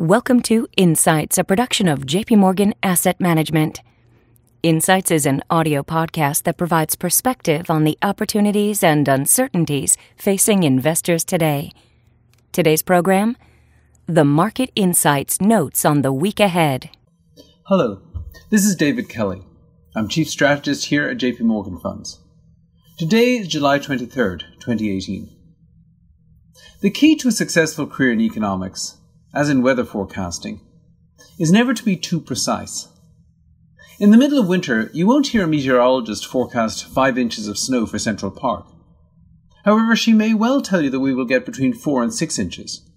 Welcome to Insights, a production of JP Morgan Asset Management. Insights is an audio podcast that provides perspective on the opportunities and uncertainties facing investors today. Today's program The Market Insights Notes on the Week Ahead. Hello, this is David Kelly. I'm Chief Strategist here at JP Morgan Funds. Today is July 23rd, 2018. The key to a successful career in economics as in weather forecasting, is never to be too precise. In the middle of winter, you won't hear a meteorologist forecast five inches of snow for Central Park. However, she may well tell you that we will get between four and six inches,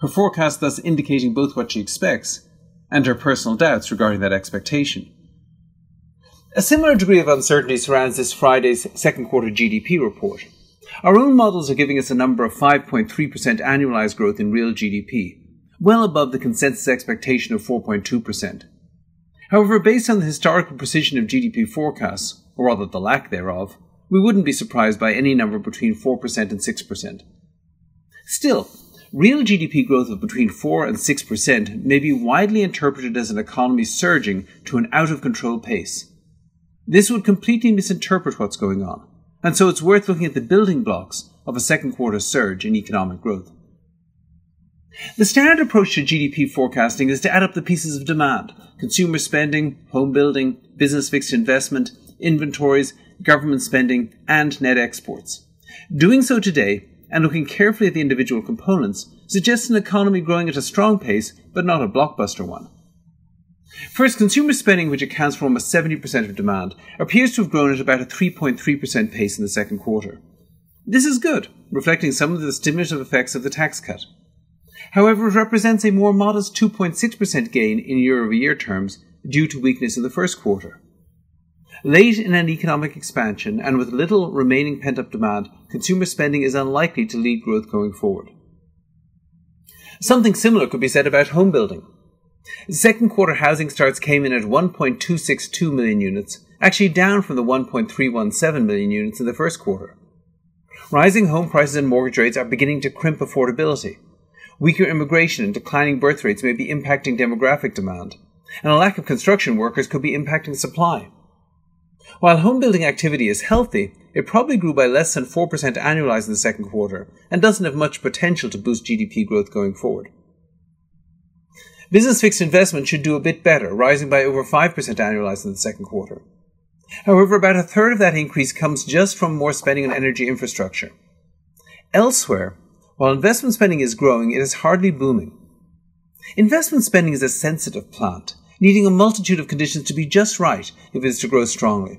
her forecast thus indicating both what she expects and her personal doubts regarding that expectation. A similar degree of uncertainty surrounds this Friday's second quarter GDP report. Our own models are giving us a number of 5.3% annualized growth in real GDP, well above the consensus expectation of 4.2%. However, based on the historical precision of GDP forecasts, or rather the lack thereof, we wouldn't be surprised by any number between 4% and 6%. Still, real GDP growth of between 4 and 6% may be widely interpreted as an economy surging to an out of control pace. This would completely misinterpret what's going on, and so it's worth looking at the building blocks of a second quarter surge in economic growth. The standard approach to GDP forecasting is to add up the pieces of demand consumer spending, home building, business fixed investment, inventories, government spending, and net exports. Doing so today, and looking carefully at the individual components, suggests an economy growing at a strong pace, but not a blockbuster one. First, consumer spending, which accounts for almost 70% of demand, appears to have grown at about a 3.3% pace in the second quarter. This is good, reflecting some of the stimulative effects of the tax cut. However, it represents a more modest 2.6% gain in year over year terms due to weakness in the first quarter. Late in an economic expansion and with little remaining pent up demand, consumer spending is unlikely to lead growth going forward. Something similar could be said about home building. Second quarter housing starts came in at 1.262 million units, actually down from the 1.317 million units in the first quarter. Rising home prices and mortgage rates are beginning to crimp affordability. Weaker immigration and declining birth rates may be impacting demographic demand, and a lack of construction workers could be impacting supply. While home building activity is healthy, it probably grew by less than 4% annualized in the second quarter and doesn't have much potential to boost GDP growth going forward. Business fixed investment should do a bit better, rising by over 5% annualized in the second quarter. However, about a third of that increase comes just from more spending on energy infrastructure. Elsewhere, while investment spending is growing, it is hardly booming. Investment spending is a sensitive plant, needing a multitude of conditions to be just right if it is to grow strongly.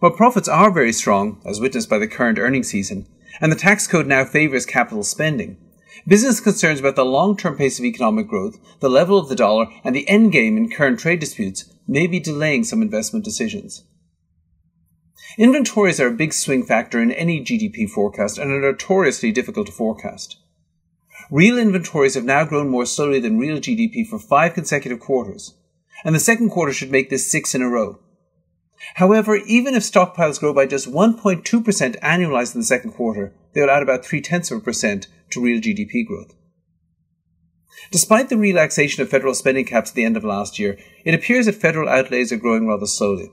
While profits are very strong, as witnessed by the current earnings season, and the tax code now favors capital spending, business concerns about the long-term pace of economic growth, the level of the dollar, and the end game in current trade disputes may be delaying some investment decisions. Inventories are a big swing factor in any GDP forecast and are notoriously difficult to forecast. Real inventories have now grown more slowly than real GDP for five consecutive quarters, and the second quarter should make this six in a row. However, even if stockpiles grow by just 1.2% annualized in the second quarter, they will add about three tenths of a percent to real GDP growth. Despite the relaxation of federal spending caps at the end of last year, it appears that federal outlays are growing rather slowly.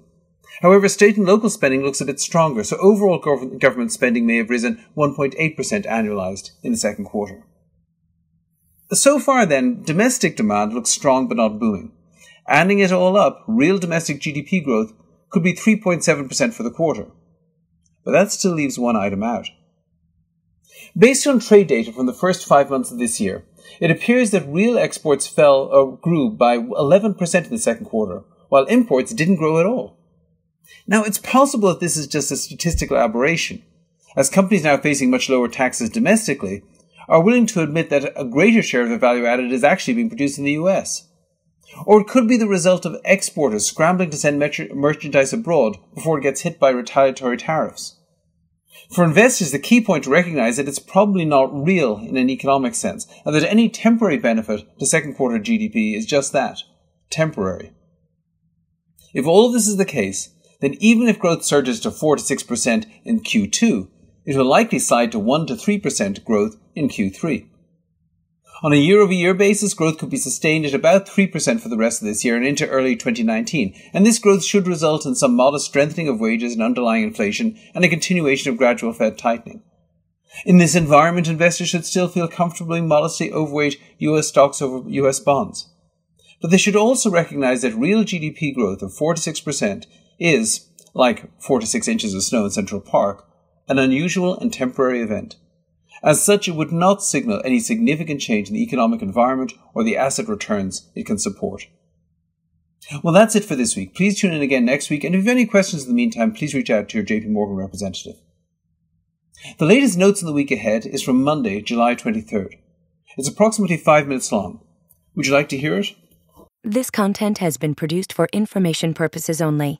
However, state and local spending looks a bit stronger, so overall government spending may have risen 1.8% annualized in the second quarter. So far, then, domestic demand looks strong but not booming. Adding it all up, real domestic GDP growth could be 3.7% for the quarter. But that still leaves one item out. Based on trade data from the first five months of this year, it appears that real exports fell or grew by 11% in the second quarter, while imports didn't grow at all. Now, it's possible that this is just a statistical aberration, as companies now facing much lower taxes domestically are willing to admit that a greater share of the value added is actually being produced in the US. Or it could be the result of exporters scrambling to send merchandise abroad before it gets hit by retaliatory tariffs. For investors, the key point to recognize that it's probably not real in an economic sense, and that any temporary benefit to second quarter GDP is just that temporary. If all of this is the case, then even if growth surges to 4 to 6% in Q2, it will likely slide to 1 to 3% growth in Q3. On a year over year basis, growth could be sustained at about 3% for the rest of this year and into early 2019, and this growth should result in some modest strengthening of wages and underlying inflation and a continuation of gradual Fed tightening. In this environment, investors should still feel comfortably modestly overweight US stocks over US bonds. But they should also recognize that real GDP growth of 4 to 6% is, like 4 to 6 inches of snow in Central Park, an unusual and temporary event. As such, it would not signal any significant change in the economic environment or the asset returns it can support. Well, that's it for this week. Please tune in again next week, and if you have any questions in the meantime, please reach out to your JP Morgan representative. The latest notes in the week ahead is from Monday, July 23rd. It's approximately five minutes long. Would you like to hear it? This content has been produced for information purposes only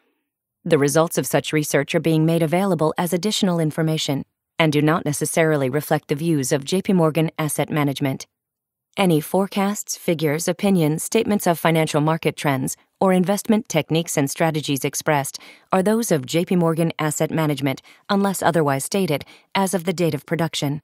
The results of such research are being made available as additional information and do not necessarily reflect the views of JP Morgan Asset Management. Any forecasts, figures, opinions, statements of financial market trends, or investment techniques and strategies expressed are those of JP Morgan Asset Management unless otherwise stated as of the date of production.